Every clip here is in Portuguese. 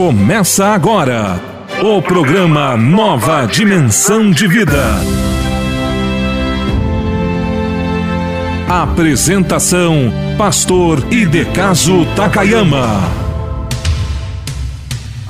Começa agora o programa Nova Dimensão de Vida. Apresentação: Pastor Idecaso Takayama.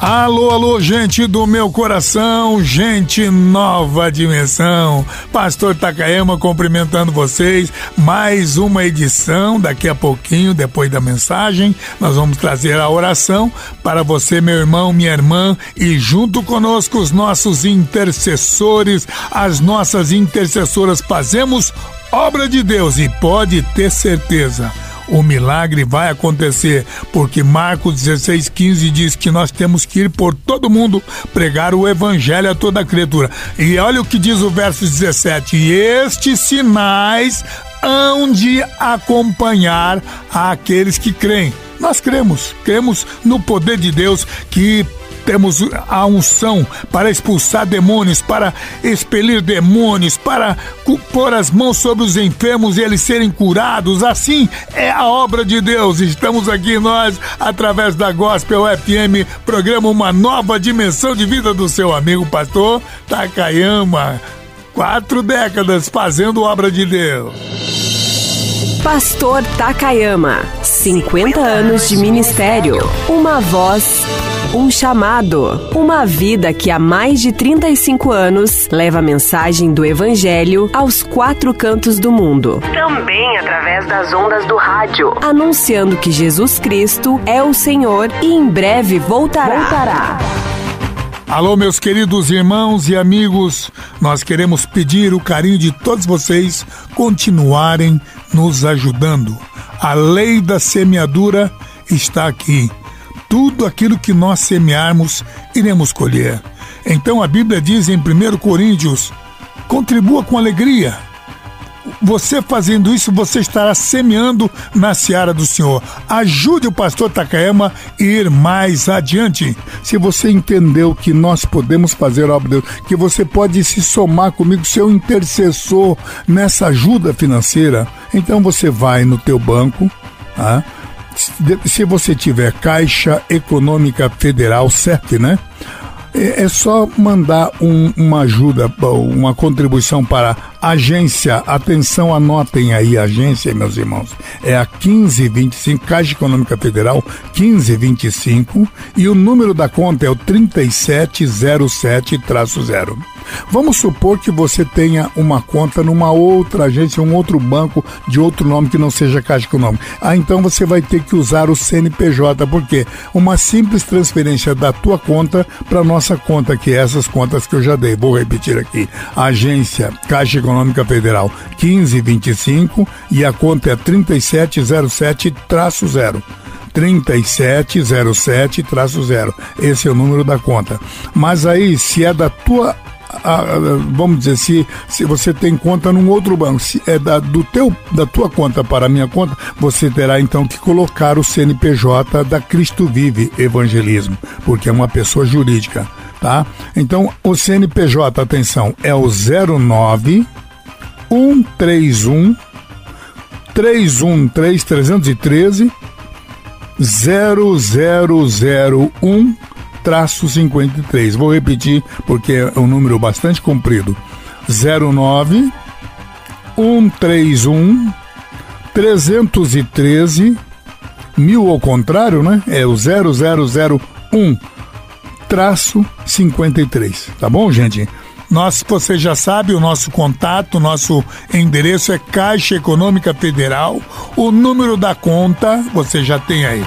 Alô, alô, gente do meu coração, gente nova dimensão. Pastor Takayama cumprimentando vocês. Mais uma edição. Daqui a pouquinho, depois da mensagem, nós vamos trazer a oração para você, meu irmão, minha irmã, e junto conosco os nossos intercessores, as nossas intercessoras. Fazemos obra de Deus e pode ter certeza o milagre vai acontecer, porque Marcos 16,15 diz que nós temos que ir por todo mundo pregar o evangelho a toda criatura. E olha o que diz o verso 17: E estes sinais hão de acompanhar aqueles que creem. Nós cremos, cremos no poder de Deus que temos a unção para expulsar demônios, para expelir demônios, para pôr as mãos sobre os enfermos e eles serem curados. Assim é a obra de Deus. Estamos aqui nós, através da Gospel FM, programa Uma Nova Dimensão de Vida do seu amigo pastor Takayama. Quatro décadas fazendo obra de Deus. Pastor Takayama, 50 anos de ministério, uma voz um chamado. Uma vida que há mais de 35 anos leva a mensagem do Evangelho aos quatro cantos do mundo. Também através das ondas do rádio. Anunciando que Jesus Cristo é o Senhor e em breve voltará. voltará. Alô, meus queridos irmãos e amigos, nós queremos pedir o carinho de todos vocês continuarem nos ajudando. A lei da semeadura está aqui tudo aquilo que nós semearmos, iremos colher. Então a Bíblia diz em 1 Coríntios: contribua com alegria. Você fazendo isso, você estará semeando na seara do Senhor. Ajude o pastor Takayama a ir mais adiante. Se você entendeu que nós podemos fazer a obra de Deus, que você pode se somar comigo, seu intercessor nessa ajuda financeira, então você vai no teu banco, ah, se você tiver Caixa Econômica Federal, CEF, né? É, é só mandar um, uma ajuda, uma contribuição para agência. Atenção, anotem aí agência, meus irmãos. É a 1525, Caixa Econômica Federal 1525 e o número da conta é o 3707-0. Vamos supor que você tenha uma conta numa outra agência, um outro banco de outro nome que não seja Caixa Econômica. Ah, então você vai ter que usar o CNPJ, porque uma simples transferência da tua conta para nossa conta, que é essas contas que eu já dei. Vou repetir aqui. Agência Caixa Econômica Federal 1525 e a conta é 3707-0. 3707-0. Esse é o número da conta. Mas aí, se é da tua a, vamos dizer, se, se você tem conta num outro banco, se é da, do teu, da tua conta para a minha conta, você terá então que colocar o CNPJ da Cristo Vive Evangelismo, porque é uma pessoa jurídica, tá? Então, o CNPJ, atenção, é o 09 131 313 313 0001 traço 53. Vou repetir porque é um número bastante comprido. 09 131 313 mil ao contrário, né? É o 0001 traço 53. Tá bom, gente? Nós, você já sabe, o nosso contato, nosso endereço é Caixa Econômica Federal. O número da conta você já tem aí.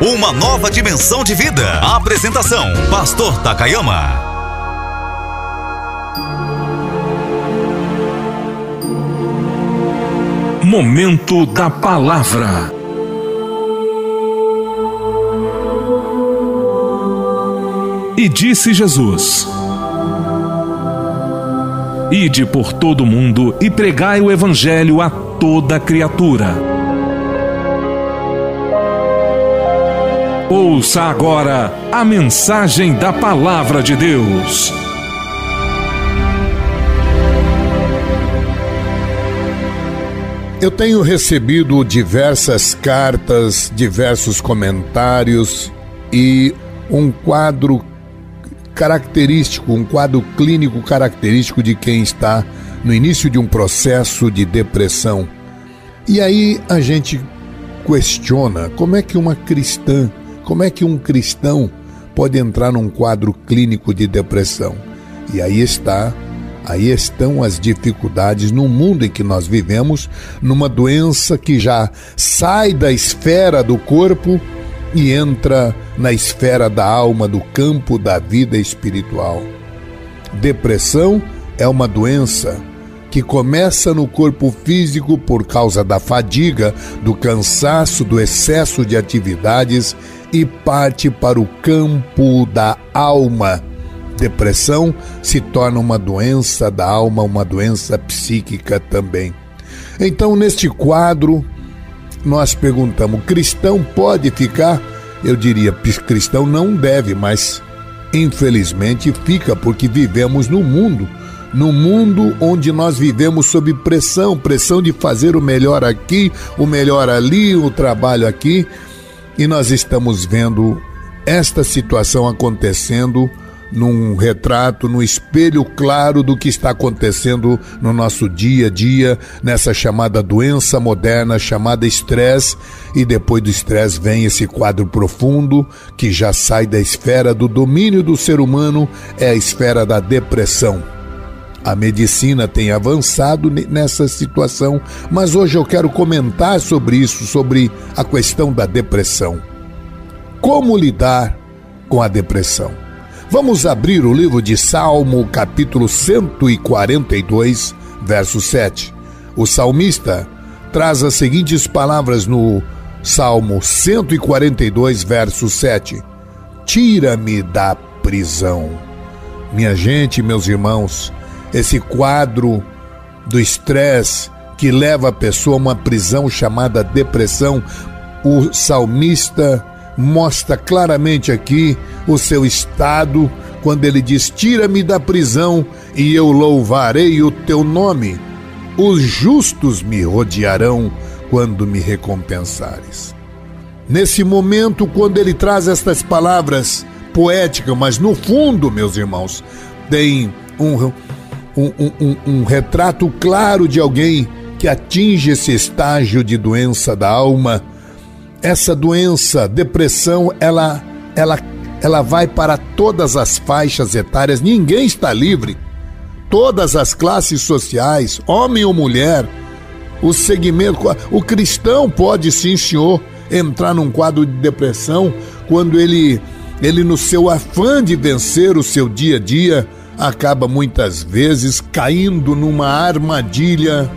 Uma nova dimensão de vida. Apresentação: Pastor Takayama. Momento da Palavra. E disse Jesus: Ide por todo o mundo e pregai o Evangelho a toda criatura. Ouça agora a mensagem da Palavra de Deus. Eu tenho recebido diversas cartas, diversos comentários e um quadro característico, um quadro clínico característico de quem está no início de um processo de depressão. E aí a gente questiona como é que uma cristã, como é que um cristão pode entrar num quadro clínico de depressão. E aí está Aí estão as dificuldades no mundo em que nós vivemos, numa doença que já sai da esfera do corpo e entra na esfera da alma, do campo da vida espiritual. Depressão é uma doença que começa no corpo físico por causa da fadiga, do cansaço, do excesso de atividades e parte para o campo da alma Depressão se torna uma doença da alma, uma doença psíquica também. Então, neste quadro, nós perguntamos: cristão pode ficar? Eu diria: cristão não deve, mas infelizmente fica, porque vivemos no mundo no mundo onde nós vivemos sob pressão pressão de fazer o melhor aqui, o melhor ali, o trabalho aqui e nós estamos vendo esta situação acontecendo num retrato, no espelho claro do que está acontecendo no nosso dia a dia, nessa chamada doença moderna chamada estresse, e depois do estresse vem esse quadro profundo que já sai da esfera do domínio do ser humano, é a esfera da depressão. A medicina tem avançado nessa situação, mas hoje eu quero comentar sobre isso, sobre a questão da depressão. Como lidar com a depressão? Vamos abrir o livro de Salmo, capítulo 142, verso 7. O salmista traz as seguintes palavras no Salmo 142, verso 7. Tira-me da prisão. Minha gente, meus irmãos, esse quadro do estresse que leva a pessoa a uma prisão chamada depressão, o salmista mostra claramente aqui o seu estado quando ele diz: Tira-me da prisão e eu louvarei o teu nome. Os justos me rodearão quando me recompensares. Nesse momento, quando ele traz estas palavras poéticas, mas no fundo, meus irmãos, tem um, um, um, um retrato claro de alguém que atinge esse estágio de doença da alma essa doença, depressão, ela, ela, ela vai para todas as faixas etárias, ninguém está livre. Todas as classes sociais, homem ou mulher, o segmento, o cristão pode sim, senhor, entrar num quadro de depressão quando ele, ele no seu afã de vencer o seu dia a dia, acaba muitas vezes caindo numa armadilha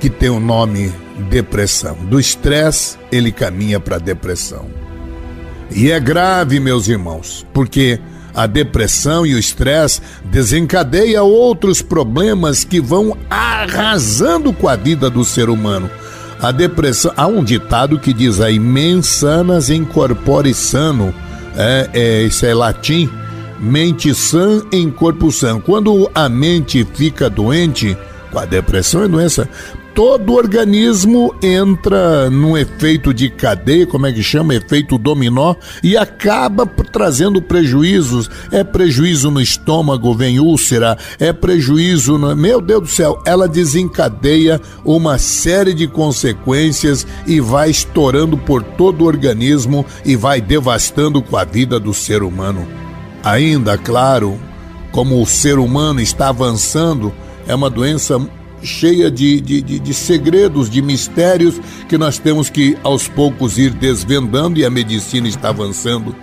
que tem o nome depressão. Do estresse, ele caminha para a depressão. E é grave, meus irmãos, porque a depressão e o estresse desencadeia outros problemas que vão arrasando com a vida do ser humano. A depressão, há um ditado que diz aí, mensanas in corpore sano, é, é, isso é latim, mente sã em corpo sã. Quando a mente fica doente, com a depressão é doença, todo o organismo entra num efeito de cadeia, como é que chama? Efeito dominó, e acaba trazendo prejuízos. É prejuízo no estômago, vem úlcera, é prejuízo no. Meu Deus do céu, ela desencadeia uma série de consequências e vai estourando por todo o organismo e vai devastando com a vida do ser humano. Ainda, claro, como o ser humano está avançando, é uma doença cheia de, de, de, de, segredos, de mistérios que nós temos que aos poucos ir desvendando e a medicina está avançando.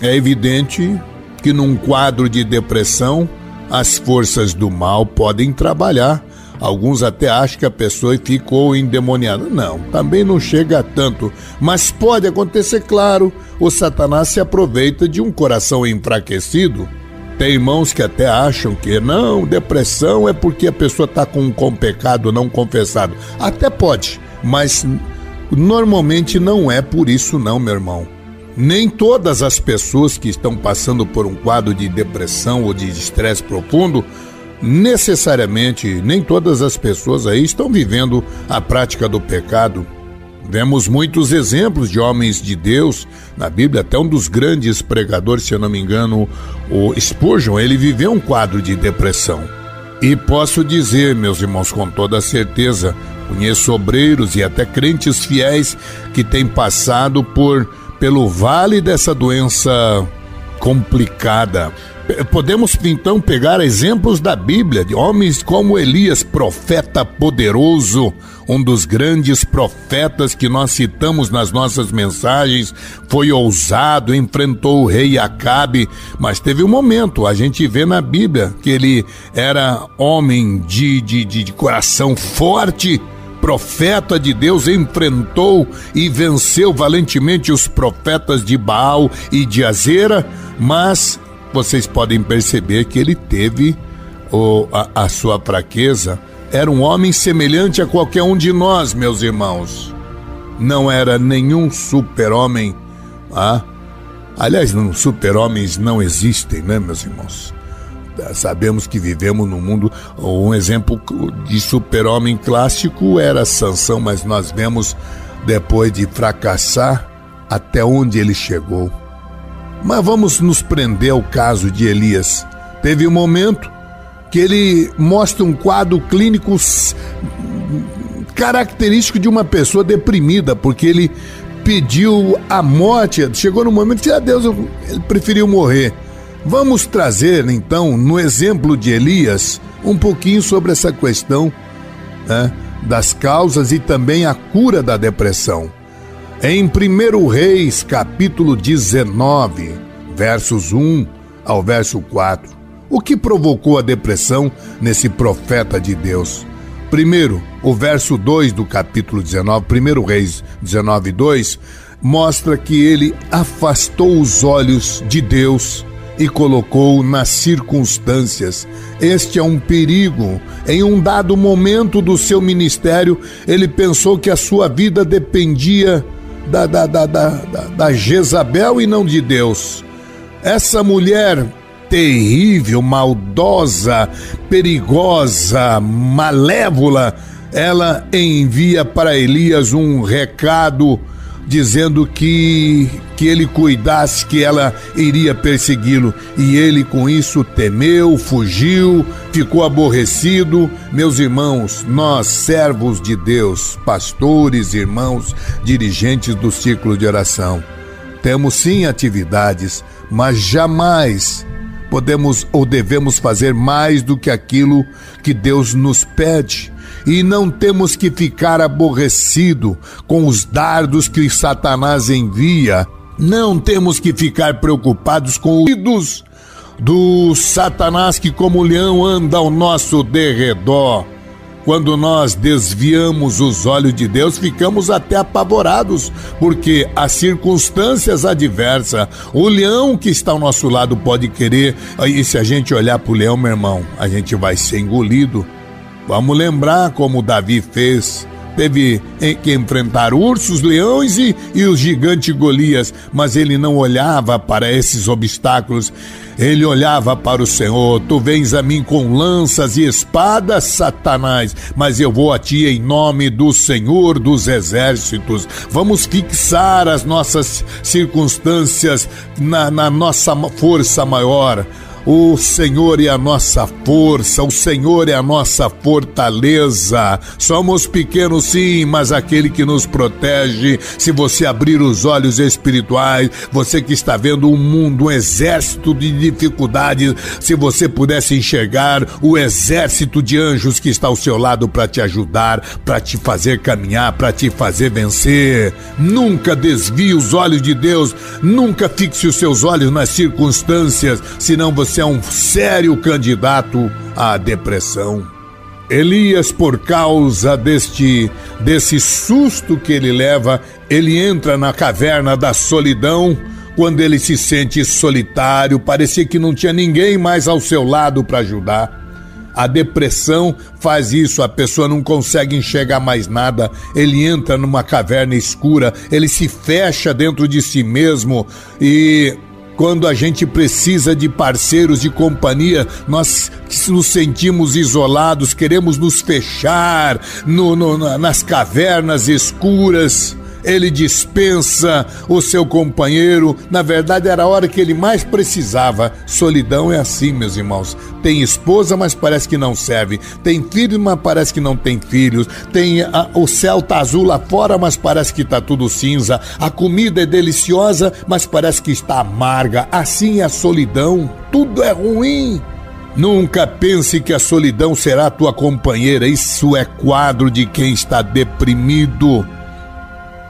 É evidente que num quadro de depressão as forças do mal podem trabalhar. Alguns até acham que a pessoa ficou endemoniada. Não, também não chega a tanto. Mas pode acontecer, claro, o Satanás se aproveita de um coração enfraquecido tem irmãos que até acham que não, depressão é porque a pessoa está com, com pecado não confessado. Até pode, mas normalmente não é por isso não, meu irmão. Nem todas as pessoas que estão passando por um quadro de depressão ou de estresse profundo necessariamente nem todas as pessoas aí estão vivendo a prática do pecado. Vemos muitos exemplos de homens de Deus na Bíblia, até um dos grandes pregadores, se eu não me engano, o Spurgeon, ele viveu um quadro de depressão. E posso dizer, meus irmãos, com toda certeza, conheço obreiros e até crentes fiéis que têm passado por pelo vale dessa doença complicada. Podemos então pegar exemplos da Bíblia de homens como Elias, profeta poderoso, um dos grandes profetas que nós citamos nas nossas mensagens, foi ousado, enfrentou o rei Acabe, mas teve um momento, a gente vê na Bíblia que ele era homem de, de, de, coração forte, profeta de Deus enfrentou e venceu valentemente os profetas de Baal e de Azera, mas vocês podem perceber que ele teve o, a, a sua fraqueza. Era um homem semelhante a qualquer um de nós, meus irmãos. Não era nenhum super-homem. Ah? Aliás, super-homens não existem, né, meus irmãos? Sabemos que vivemos num mundo. Um exemplo de super-homem clássico era Sansão, mas nós vemos, depois de fracassar, até onde ele chegou. Mas vamos nos prender ao caso de Elias. Teve um momento que ele mostra um quadro clínico característico de uma pessoa deprimida, porque ele pediu a morte, chegou no momento que, ah, Deus, ele preferiu morrer. Vamos trazer, então, no exemplo de Elias, um pouquinho sobre essa questão né, das causas e também a cura da depressão. Em 1 Reis, capítulo 19, versos 1 ao verso 4, o que provocou a depressão nesse profeta de Deus? Primeiro, o verso 2 do capítulo 19, 1 Reis 19, 2, mostra que ele afastou os olhos de Deus e colocou nas circunstâncias. Este é um perigo. Em um dado momento do seu ministério, ele pensou que a sua vida dependia da, da, da, da, da Jezabel e não de Deus. Essa mulher terrível, maldosa, perigosa, malévola, ela envia para Elias um recado dizendo que que ele cuidasse que ela iria persegui-lo, e ele com isso temeu, fugiu, ficou aborrecido. Meus irmãos, nós servos de Deus, pastores, irmãos, dirigentes do ciclo de oração, temos sim atividades, mas jamais podemos ou devemos fazer mais do que aquilo que Deus nos pede e não temos que ficar aborrecido com os dardos que Satanás envia. Não temos que ficar preocupados com os do Satanás que como leão anda ao nosso derredor. Quando nós desviamos os olhos de Deus, ficamos até apavorados, porque as circunstâncias adversas, o leão que está ao nosso lado pode querer, e se a gente olhar para o leão, meu irmão, a gente vai ser engolido. Vamos lembrar como Davi fez. Teve que enfrentar ursos, leões e, e o gigante Golias, mas ele não olhava para esses obstáculos, ele olhava para o Senhor. Tu vens a mim com lanças e espadas, Satanás, mas eu vou a ti em nome do Senhor dos exércitos. Vamos fixar as nossas circunstâncias na, na nossa força maior o Senhor é a nossa força, o Senhor é a nossa fortaleza. Somos pequenos, sim, mas aquele que nos protege. Se você abrir os olhos espirituais, você que está vendo um mundo, um exército de dificuldades, se você pudesse enxergar o exército de anjos que está ao seu lado para te ajudar, para te fazer caminhar, para te fazer vencer. Nunca desvie os olhos de Deus, nunca fixe os seus olhos nas circunstâncias, senão você é um sério candidato à depressão. Elias, por causa deste desse susto que ele leva, ele entra na caverna da solidão. Quando ele se sente solitário, parecia que não tinha ninguém mais ao seu lado para ajudar. A depressão faz isso, a pessoa não consegue enxergar mais nada, ele entra numa caverna escura, ele se fecha dentro de si mesmo e quando a gente precisa de parceiros de companhia, nós nos sentimos isolados, queremos nos fechar no, no, nas cavernas escuras ele dispensa o seu companheiro. Na verdade, era a hora que ele mais precisava. Solidão é assim, meus irmãos. Tem esposa, mas parece que não serve. Tem filhos, mas parece que não tem filhos. Tem a, o céu tá azul lá fora, mas parece que tá tudo cinza. A comida é deliciosa, mas parece que está amarga. Assim é a solidão. Tudo é ruim. Nunca pense que a solidão será tua companheira. Isso é quadro de quem está deprimido.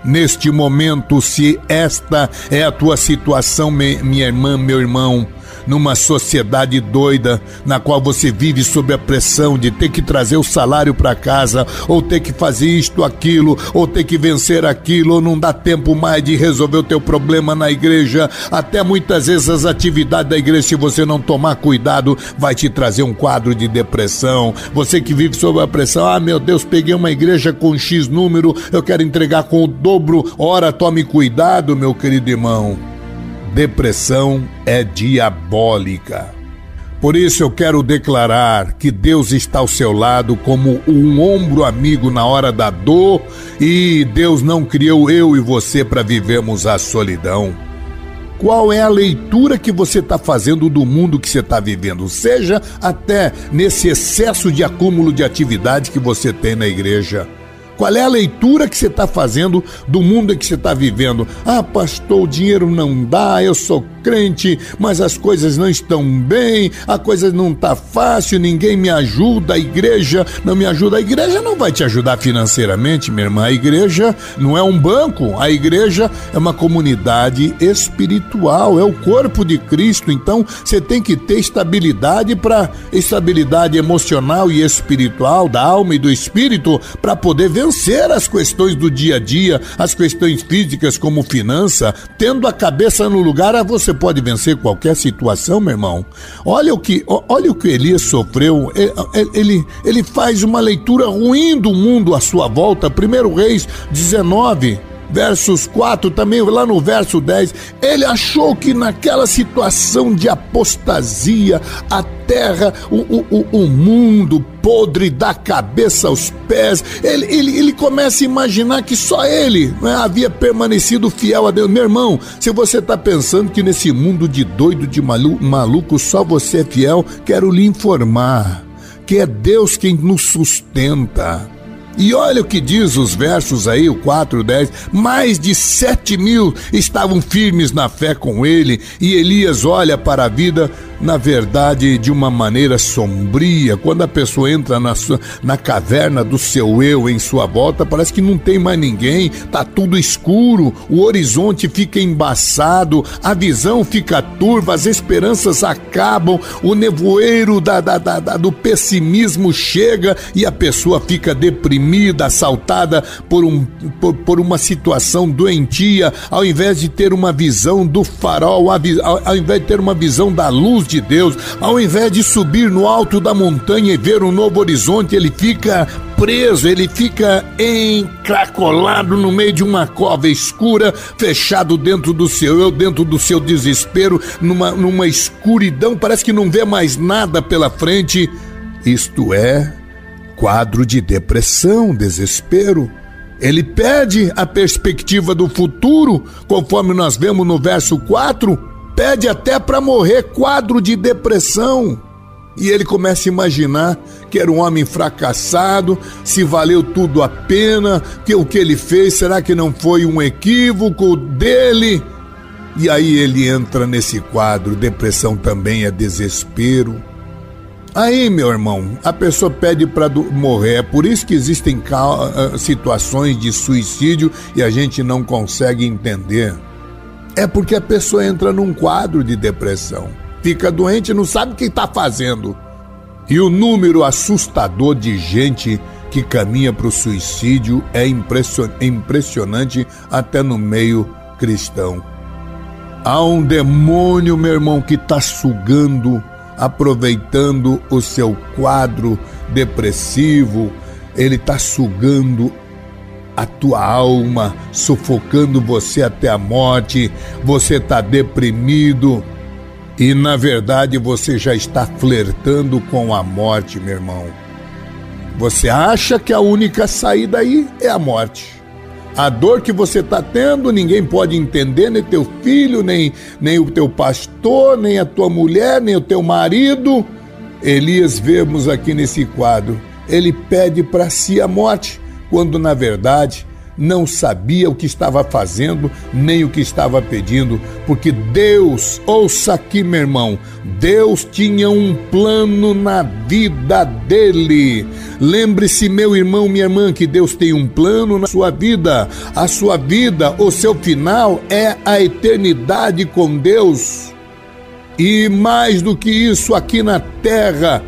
Neste momento, se esta é a tua situação, minha irmã, meu irmão, numa sociedade doida na qual você vive sob a pressão de ter que trazer o salário para casa, ou ter que fazer isto, aquilo, ou ter que vencer aquilo, ou não dá tempo mais de resolver o teu problema na igreja. Até muitas vezes as atividades da igreja, se você não tomar cuidado, vai te trazer um quadro de depressão. Você que vive sob a pressão, ah, meu Deus, peguei uma igreja com X número, eu quero entregar com o dobro. Ora, tome cuidado, meu querido irmão. Depressão é diabólica. Por isso eu quero declarar que Deus está ao seu lado como um ombro amigo na hora da dor e Deus não criou eu e você para vivermos a solidão. Qual é a leitura que você está fazendo do mundo que você está vivendo? Seja até nesse excesso de acúmulo de atividade que você tem na igreja. Qual é a leitura que você está fazendo do mundo que você está vivendo? Ah, pastor, o dinheiro não dá, eu sou crente, mas as coisas não estão bem, a coisa não está fácil, ninguém me ajuda, a igreja não me ajuda. A igreja não vai te ajudar financeiramente, minha irmã. A igreja não é um banco, a igreja é uma comunidade espiritual, é o corpo de Cristo. Então você tem que ter estabilidade para estabilidade emocional e espiritual da alma e do espírito para poder ver vencer as questões do dia a dia, as questões físicas como finança, tendo a cabeça no lugar, ah, você pode vencer qualquer situação, meu irmão. Olha o que, olha o que Elias sofreu. Ele, ele faz uma leitura ruim do mundo à sua volta. Primeiro Reis 19, versos 4, também lá no verso 10, ele achou que naquela situação de apostasia, a terra, o, o, o mundo podre da cabeça aos pés, ele, ele, ele começa a imaginar que só ele né, havia permanecido fiel a Deus. Meu irmão, se você está pensando que nesse mundo de doido, de maluco, maluco, só você é fiel, quero lhe informar que é Deus quem nos sustenta. E olha o que diz os versos aí, o 4, 10. Mais de sete mil estavam firmes na fé com ele, e Elias olha para a vida na verdade, de uma maneira sombria. Quando a pessoa entra na, sua, na caverna do seu eu em sua volta, parece que não tem mais ninguém, tá tudo escuro, o horizonte fica embaçado, a visão fica turva, as esperanças acabam, o nevoeiro da, da, da, do pessimismo chega e a pessoa fica deprimida, assaltada por, um, por, por uma situação doentia, ao invés de ter uma visão do farol, ao, ao invés de ter uma visão da luz de Deus, ao invés de subir no alto da montanha e ver um novo horizonte, ele fica preso, ele fica encracolado no meio de uma cova escura, fechado dentro do seu eu, dentro do seu desespero, numa, numa escuridão, parece que não vê mais nada pela frente. Isto é quadro de depressão, desespero. Ele perde a perspectiva do futuro, conforme nós vemos no verso 4 pede até para morrer quadro de depressão. E ele começa a imaginar que era um homem fracassado, se valeu tudo a pena, que o que ele fez será que não foi um equívoco dele? E aí ele entra nesse quadro, depressão também é desespero. Aí, meu irmão, a pessoa pede para morrer. É por isso que existem ah, situações de suicídio e a gente não consegue entender é porque a pessoa entra num quadro de depressão, fica doente não sabe o que está fazendo. E o número assustador de gente que caminha para o suicídio é impressionante até no meio cristão. Há um demônio, meu irmão, que está sugando, aproveitando o seu quadro depressivo, ele está sugando a tua alma, sufocando você até a morte, você está deprimido e na verdade você já está flertando com a morte, meu irmão. Você acha que a única saída aí é a morte. A dor que você está tendo, ninguém pode entender, nem teu filho, nem, nem o teu pastor, nem a tua mulher, nem o teu marido. Elias, vemos aqui nesse quadro, ele pede para si a morte, quando na verdade não sabia o que estava fazendo, nem o que estava pedindo, porque Deus, ouça aqui, meu irmão, Deus tinha um plano na vida dele. Lembre-se, meu irmão, minha irmã, que Deus tem um plano na sua vida. A sua vida, o seu final é a eternidade com Deus. E mais do que isso, aqui na terra,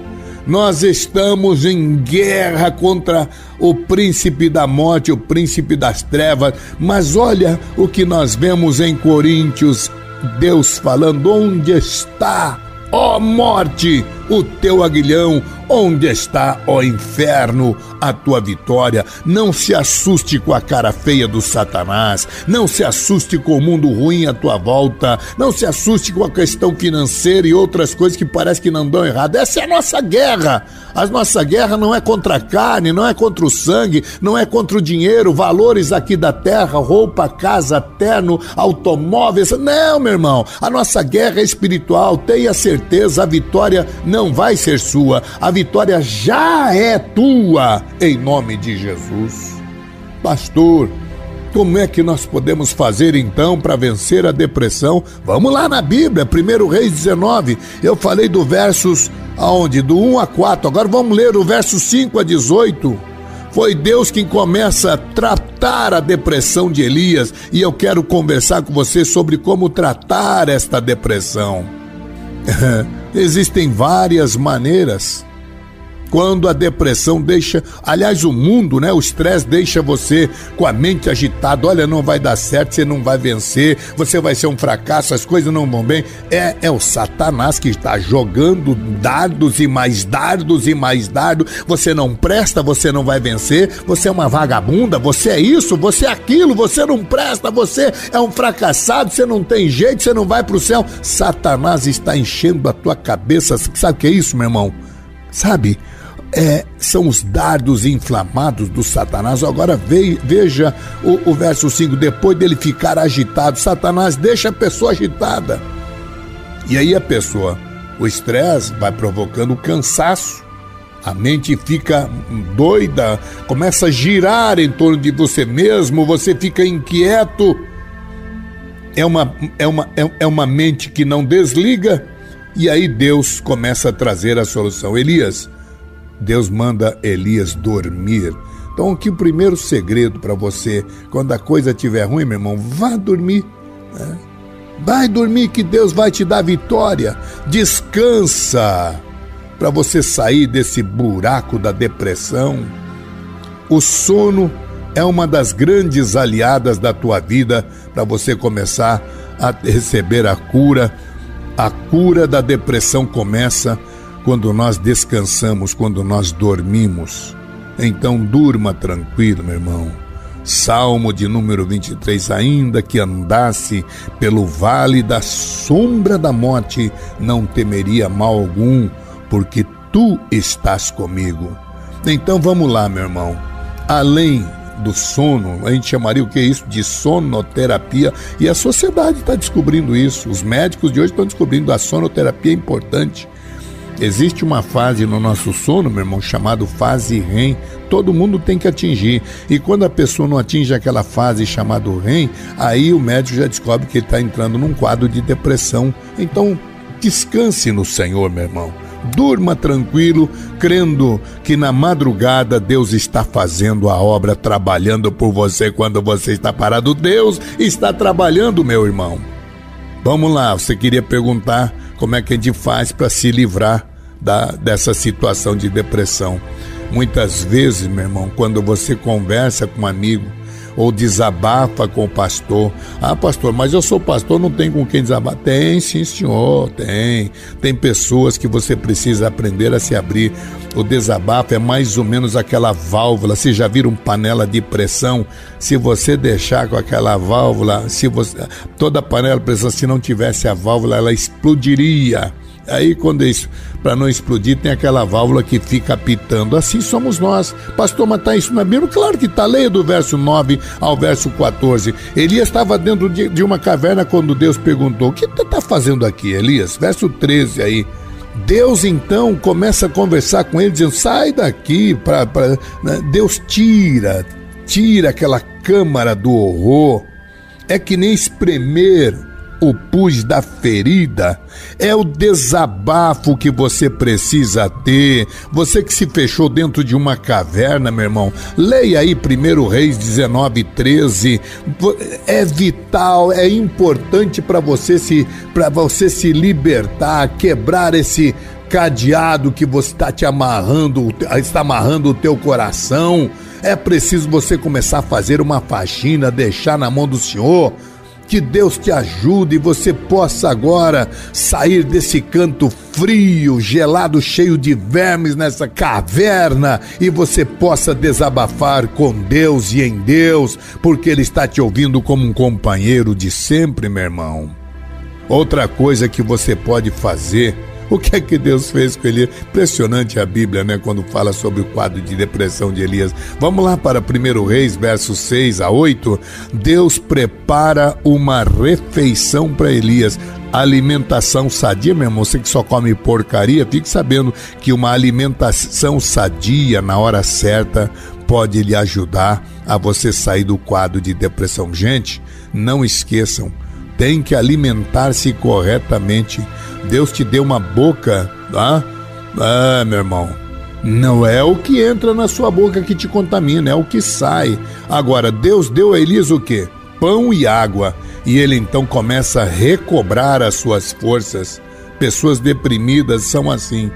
nós estamos em guerra contra o príncipe da morte, o príncipe das trevas. Mas olha o que nós vemos em Coríntios: Deus falando: onde está, ó morte, o teu aguilhão? Onde está, ó inferno, a tua vitória? Não se assuste com a cara feia do Satanás, não se assuste com o mundo ruim à tua volta, não se assuste com a questão financeira e outras coisas que parece que não dão errado. Essa é a nossa guerra. A nossa guerra não é contra a carne, não é contra o sangue, não é contra o dinheiro, valores aqui da terra, roupa, casa, terno, automóveis. Não, meu irmão. A nossa guerra é espiritual. Tenha certeza, a vitória não vai ser sua. A vitória já é tua, em nome de Jesus. Pastor, como é que nós podemos fazer então para vencer a depressão? Vamos lá na Bíblia, 1 Reis 19. Eu falei do versos aonde? Do 1 a 4. Agora vamos ler o verso 5 a 18. Foi Deus quem começa a tratar a depressão de Elias e eu quero conversar com você sobre como tratar esta depressão. Existem várias maneiras quando a depressão deixa, aliás, o mundo, né? O estresse deixa você com a mente agitada. Olha, não vai dar certo, você não vai vencer, você vai ser um fracasso, as coisas não vão bem. É, é o Satanás que está jogando dardos e mais dardos e mais dardos. Você não presta, você não vai vencer. Você é uma vagabunda, você é isso, você é aquilo, você não presta, você é um fracassado, você não tem jeito, você não vai para o céu. Satanás está enchendo a tua cabeça. Sabe o que é isso, meu irmão? Sabe? É, são os dardos inflamados do Satanás. Agora veja o, o verso 5: depois dele ficar agitado, Satanás deixa a pessoa agitada. E aí a pessoa, o estresse vai provocando cansaço. A mente fica doida, começa a girar em torno de você mesmo, você fica inquieto. É uma, é uma, é, é uma mente que não desliga, e aí Deus começa a trazer a solução. Elias, Deus manda Elias dormir. Então, aqui o primeiro segredo para você, quando a coisa estiver ruim, meu irmão, vá dormir. Né? Vai dormir que Deus vai te dar vitória. Descansa para você sair desse buraco da depressão. O sono é uma das grandes aliadas da tua vida para você começar a receber a cura. A cura da depressão começa quando nós descansamos, quando nós dormimos. Então durma tranquilo, meu irmão. Salmo de número 23: Ainda que andasse pelo vale da sombra da morte, não temeria mal algum, porque tu estás comigo. Então vamos lá, meu irmão. Além do sono, a gente chamaria o que é isso de sonoterapia, e a sociedade está descobrindo isso. Os médicos de hoje estão descobrindo a sonoterapia é importante. Existe uma fase no nosso sono, meu irmão, chamado fase REM. Todo mundo tem que atingir. E quando a pessoa não atinge aquela fase chamada REM, aí o médico já descobre que ele está entrando num quadro de depressão. Então, descanse no Senhor, meu irmão. Durma tranquilo, crendo que na madrugada Deus está fazendo a obra, trabalhando por você quando você está parado. Deus está trabalhando, meu irmão. Vamos lá, você queria perguntar como é que a gente faz para se livrar da, dessa situação de depressão. Muitas vezes, meu irmão, quando você conversa com um amigo, ou desabafa com o pastor. Ah, pastor, mas eu sou pastor, não tem com quem desabafar. Tem, sim, senhor, tem. Tem pessoas que você precisa aprender a se abrir. O desabafo é mais ou menos aquela válvula. Vocês já viram panela de pressão? Se você deixar com aquela válvula, se você toda panela de pressão, se não tivesse a válvula, ela explodiria. Aí quando isso, para não explodir, tem aquela válvula que fica apitando. Assim somos nós. Pastor, mas tá isso na Bíblia? Claro que tá. Leia do verso 9 ao verso 14. Elias estava dentro de, de, uma caverna quando Deus perguntou: O que tu tá fazendo aqui, Elias? Verso 13 aí. Deus então começa a conversar com ele, dizendo: sai daqui. Pra, pra... Né? Deus tira, tira aquela câmara do horror. É que nem espremer o pus da ferida, é o desabafo que você precisa ter. Você que se fechou dentro de uma caverna, meu irmão, leia aí 1 Reis 19, 13. É vital, é importante para você se para você se libertar, quebrar esse cadeado que você está te amarrando, está amarrando o teu coração. É preciso você começar a fazer uma faxina, deixar na mão do Senhor que Deus te ajude e você possa agora sair desse canto frio, gelado, cheio de vermes nessa caverna e você possa desabafar com Deus e em Deus, porque Ele está te ouvindo como um companheiro de sempre, meu irmão. Outra coisa que você pode fazer o que é que Deus fez com Elias? Impressionante a Bíblia, né? Quando fala sobre o quadro de depressão de Elias. Vamos lá para 1 Reis, versos 6 a 8. Deus prepara uma refeição para Elias alimentação sadia, meu irmão, você que só come porcaria, fique sabendo que uma alimentação sadia na hora certa pode lhe ajudar a você sair do quadro de depressão. Gente, não esqueçam, tem que alimentar-se corretamente. Deus te deu uma boca, tá? Ah, meu irmão. Não é o que entra na sua boca que te contamina, é o que sai. Agora, Deus deu a Elias o quê? Pão e água. E ele então começa a recobrar as suas forças. Pessoas deprimidas são assim,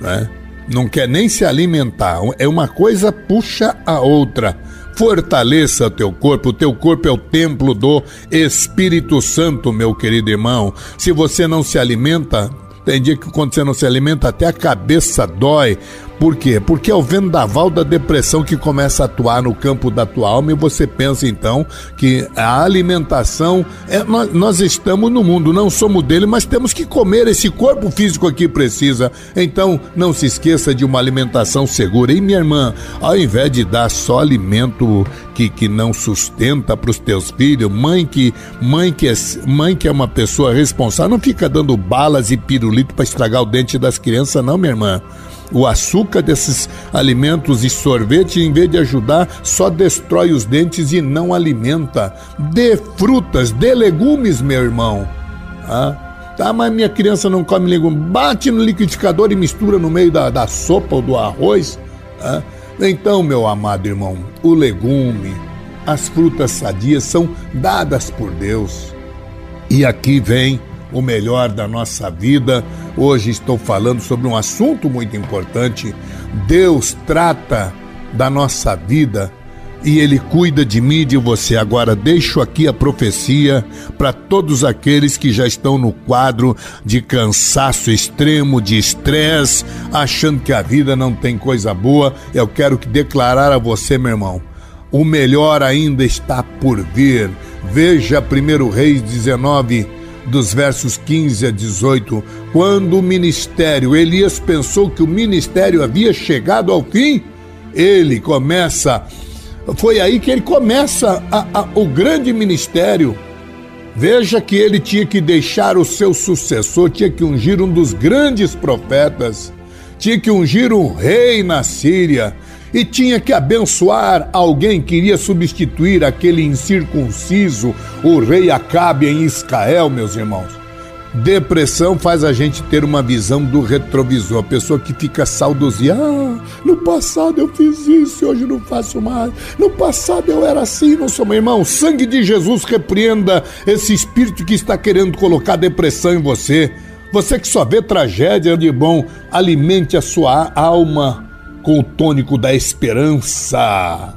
né? Não quer nem se alimentar. É uma coisa puxa a outra. Fortaleça teu corpo, o teu corpo é o templo do Espírito Santo, meu querido irmão. Se você não se alimenta, tem dia que quando você não se alimenta, até a cabeça dói. Por quê? Porque é o vendaval da depressão que começa a atuar no campo da tua alma e você pensa então que a alimentação é nós, nós estamos no mundo, não somos dele, mas temos que comer esse corpo físico aqui precisa. Então não se esqueça de uma alimentação segura. E minha irmã, ao invés de dar só alimento que, que não sustenta para os teus filhos, mãe que mãe que é mãe que é uma pessoa responsável, não fica dando balas e pirulito para estragar o dente das crianças, não, minha irmã. O açúcar desses alimentos e sorvete, em vez de ajudar, só destrói os dentes e não alimenta. Dê frutas, dê legumes, meu irmão. Ah, tá, mas minha criança não come legumes. Bate no liquidificador e mistura no meio da, da sopa ou do arroz. Ah, então, meu amado irmão, o legume, as frutas sadias são dadas por Deus. E aqui vem o melhor da nossa vida. Hoje estou falando sobre um assunto muito importante. Deus trata da nossa vida e Ele cuida de mim e de você. Agora, deixo aqui a profecia para todos aqueles que já estão no quadro de cansaço extremo, de estresse, achando que a vida não tem coisa boa. Eu quero que declarar a você, meu irmão. O melhor ainda está por vir. Veja 1 Reis 19, dos versos 15 a 18, quando o ministério, Elias pensou que o ministério havia chegado ao fim, ele começa, foi aí que ele começa a, a, o grande ministério. Veja que ele tinha que deixar o seu sucessor, tinha que ungir um dos grandes profetas, tinha que ungir um rei na Síria, e tinha que abençoar alguém que iria substituir aquele incircunciso, o rei Acabe em Israel, meus irmãos. Depressão faz a gente ter uma visão do retrovisor, a pessoa que fica saudosista. Ah, no passado eu fiz isso, hoje não faço mais. No passado eu era assim, não sou meu irmão. Sangue de Jesus repreenda esse espírito que está querendo colocar depressão em você. Você que só vê tragédia de bom, alimente a sua alma com o tônico da esperança.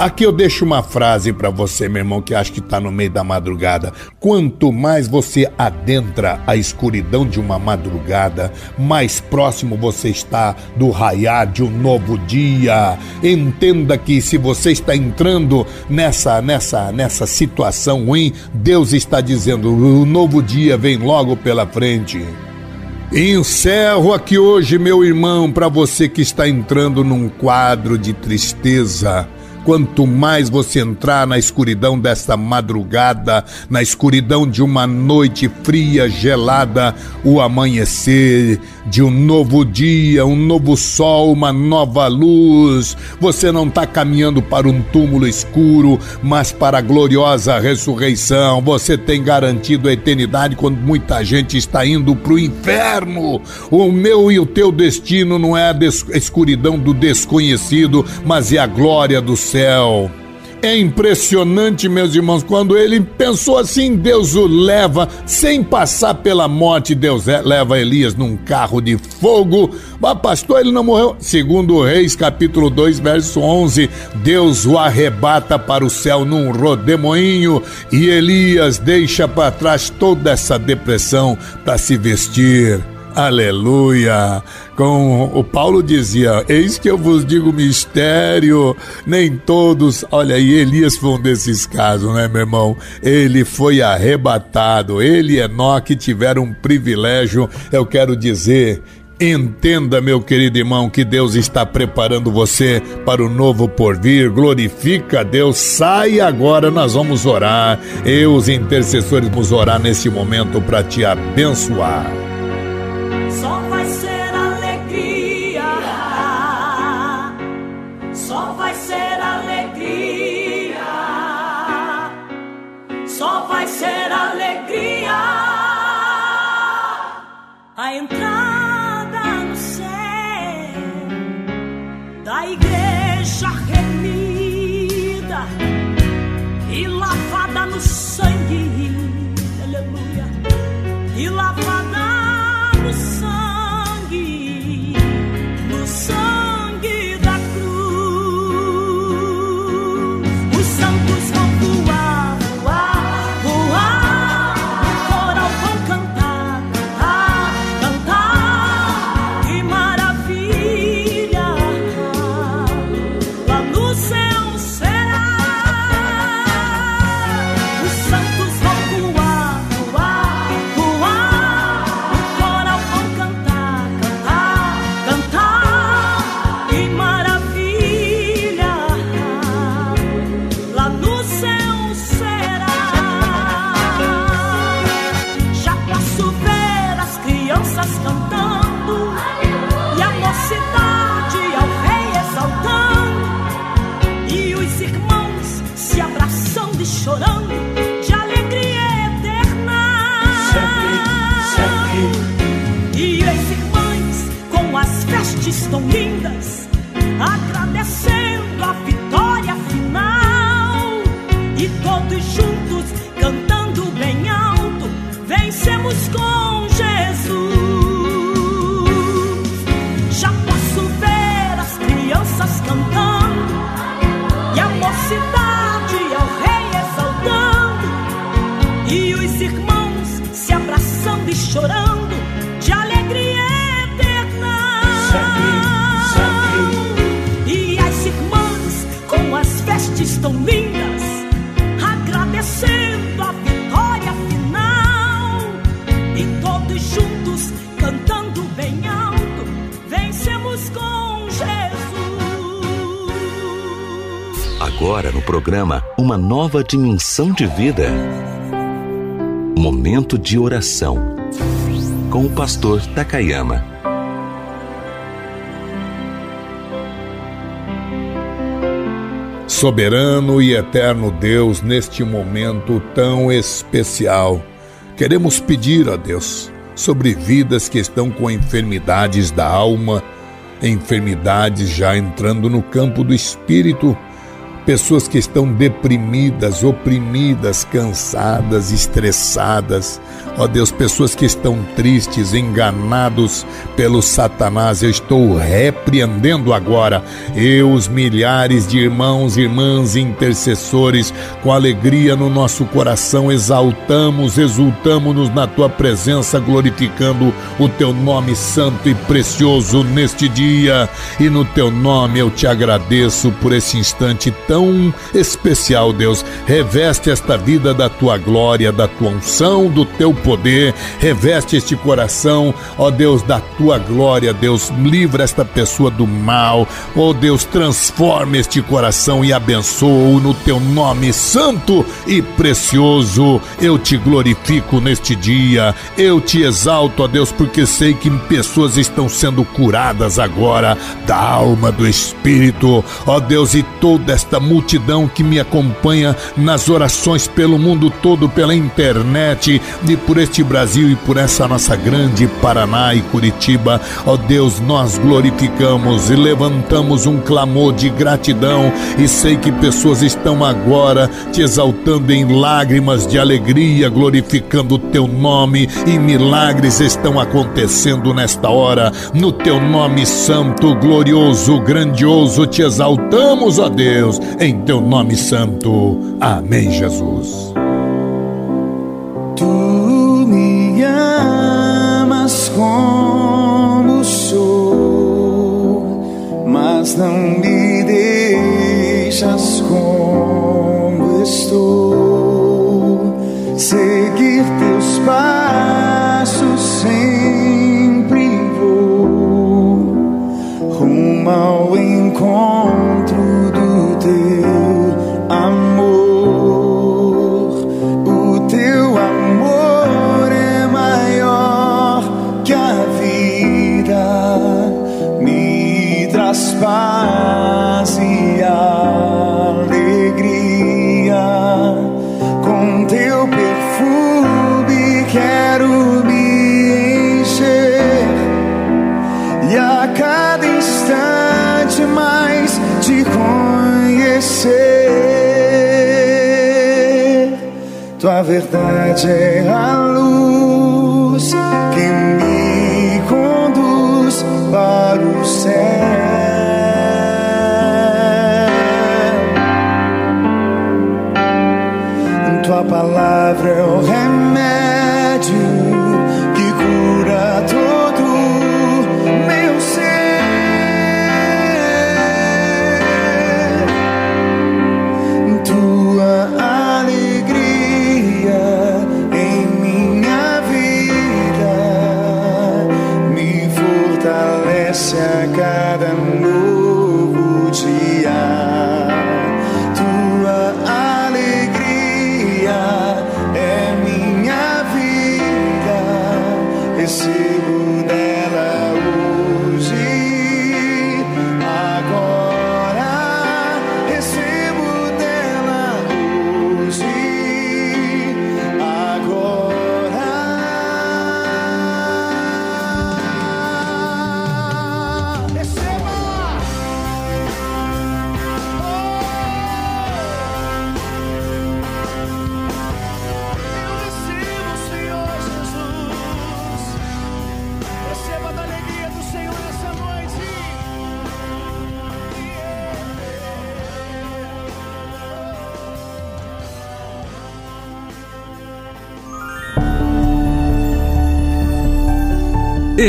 Aqui eu deixo uma frase para você, meu irmão, que acho que está no meio da madrugada. Quanto mais você adentra a escuridão de uma madrugada, mais próximo você está do raiar de um novo dia. Entenda que se você está entrando nessa nessa nessa situação ruim, Deus está dizendo: o novo dia vem logo pela frente. Encerro aqui hoje, meu irmão, para você que está entrando num quadro de tristeza. Quanto mais você entrar na escuridão desta madrugada, na escuridão de uma noite fria, gelada, o amanhecer de um novo dia, um novo sol, uma nova luz. Você não está caminhando para um túmulo escuro, mas para a gloriosa ressurreição. Você tem garantido a eternidade quando muita gente está indo para o inferno. O meu e o teu destino não é a escuridão do desconhecido, mas é a glória do céu. É impressionante, meus irmãos, quando ele pensou assim, Deus o leva, sem passar pela morte, Deus é, leva Elias num carro de fogo. Mas, pastor, ele não morreu. Segundo Reis, capítulo 2, verso 11, Deus o arrebata para o céu num rodemoinho e Elias deixa para trás toda essa depressão para se vestir Aleluia! Com o Paulo dizia: Eis que eu vos digo mistério, nem todos. Olha aí, Elias foi um desses casos, né, meu irmão? Ele foi arrebatado, ele e Enoque tiveram um privilégio, eu quero dizer. Entenda, meu querido irmão, que Deus está preparando você para o novo porvir. Glorifica a Deus. Sai agora, nós vamos orar. Eu, os intercessores, vamos orar nesse momento para te abençoar. Programa Nova Dimensão de Vida. Momento de oração com o pastor Takayama. Soberano e eterno Deus, neste momento tão especial, queremos pedir a Deus sobre vidas que estão com enfermidades da alma, enfermidades já entrando no campo do espírito pessoas que estão deprimidas, oprimidas, cansadas, estressadas. Ó Deus, pessoas que estão tristes, enganados pelo Satanás. Eu estou repreendendo agora. Eu, os milhares de irmãos e irmãs intercessores, com alegria no nosso coração, exaltamos, exultamos-nos na tua presença, glorificando o teu nome santo e precioso neste dia. E no teu nome eu te agradeço por esse instante tão especial, Deus. Reveste esta vida da tua glória, da tua unção, do teu poder. Reveste este coração, ó Deus, da tua glória, Deus. Livra esta pessoa do mal. Ó Deus, transforma este coração e abençoa no teu nome santo e precioso. Eu te glorifico neste dia. Eu te exalto, ó Deus, porque sei que pessoas estão sendo curadas agora da alma, do espírito. Ó Deus, e toda esta multidão que me acompanha nas orações pelo mundo todo, pela internet e por este Brasil e por essa nossa grande Paraná e Curitiba. Ó Deus, nós glorificamos e levantamos um clamor de gratidão e sei que pessoas estão agora te exaltando em lágrimas de alegria, glorificando o teu nome e milagres estão acontecendo nesta hora. No teu nome santo, glorioso, grandioso, te exaltamos, ó Deus, em teu nome santo. Amém, Jesus. Tu me amas como sou, mas não me deixas como estou. Seguir teus passos sempre vou rumo ao verdade é a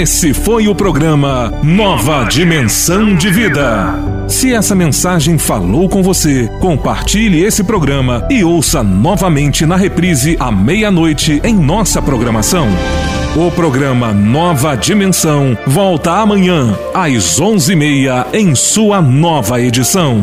Esse foi o programa Nova Dimensão de Vida. Se essa mensagem falou com você, compartilhe esse programa e ouça novamente na reprise à meia-noite em nossa programação. O programa Nova Dimensão volta amanhã às onze e meia em sua nova edição.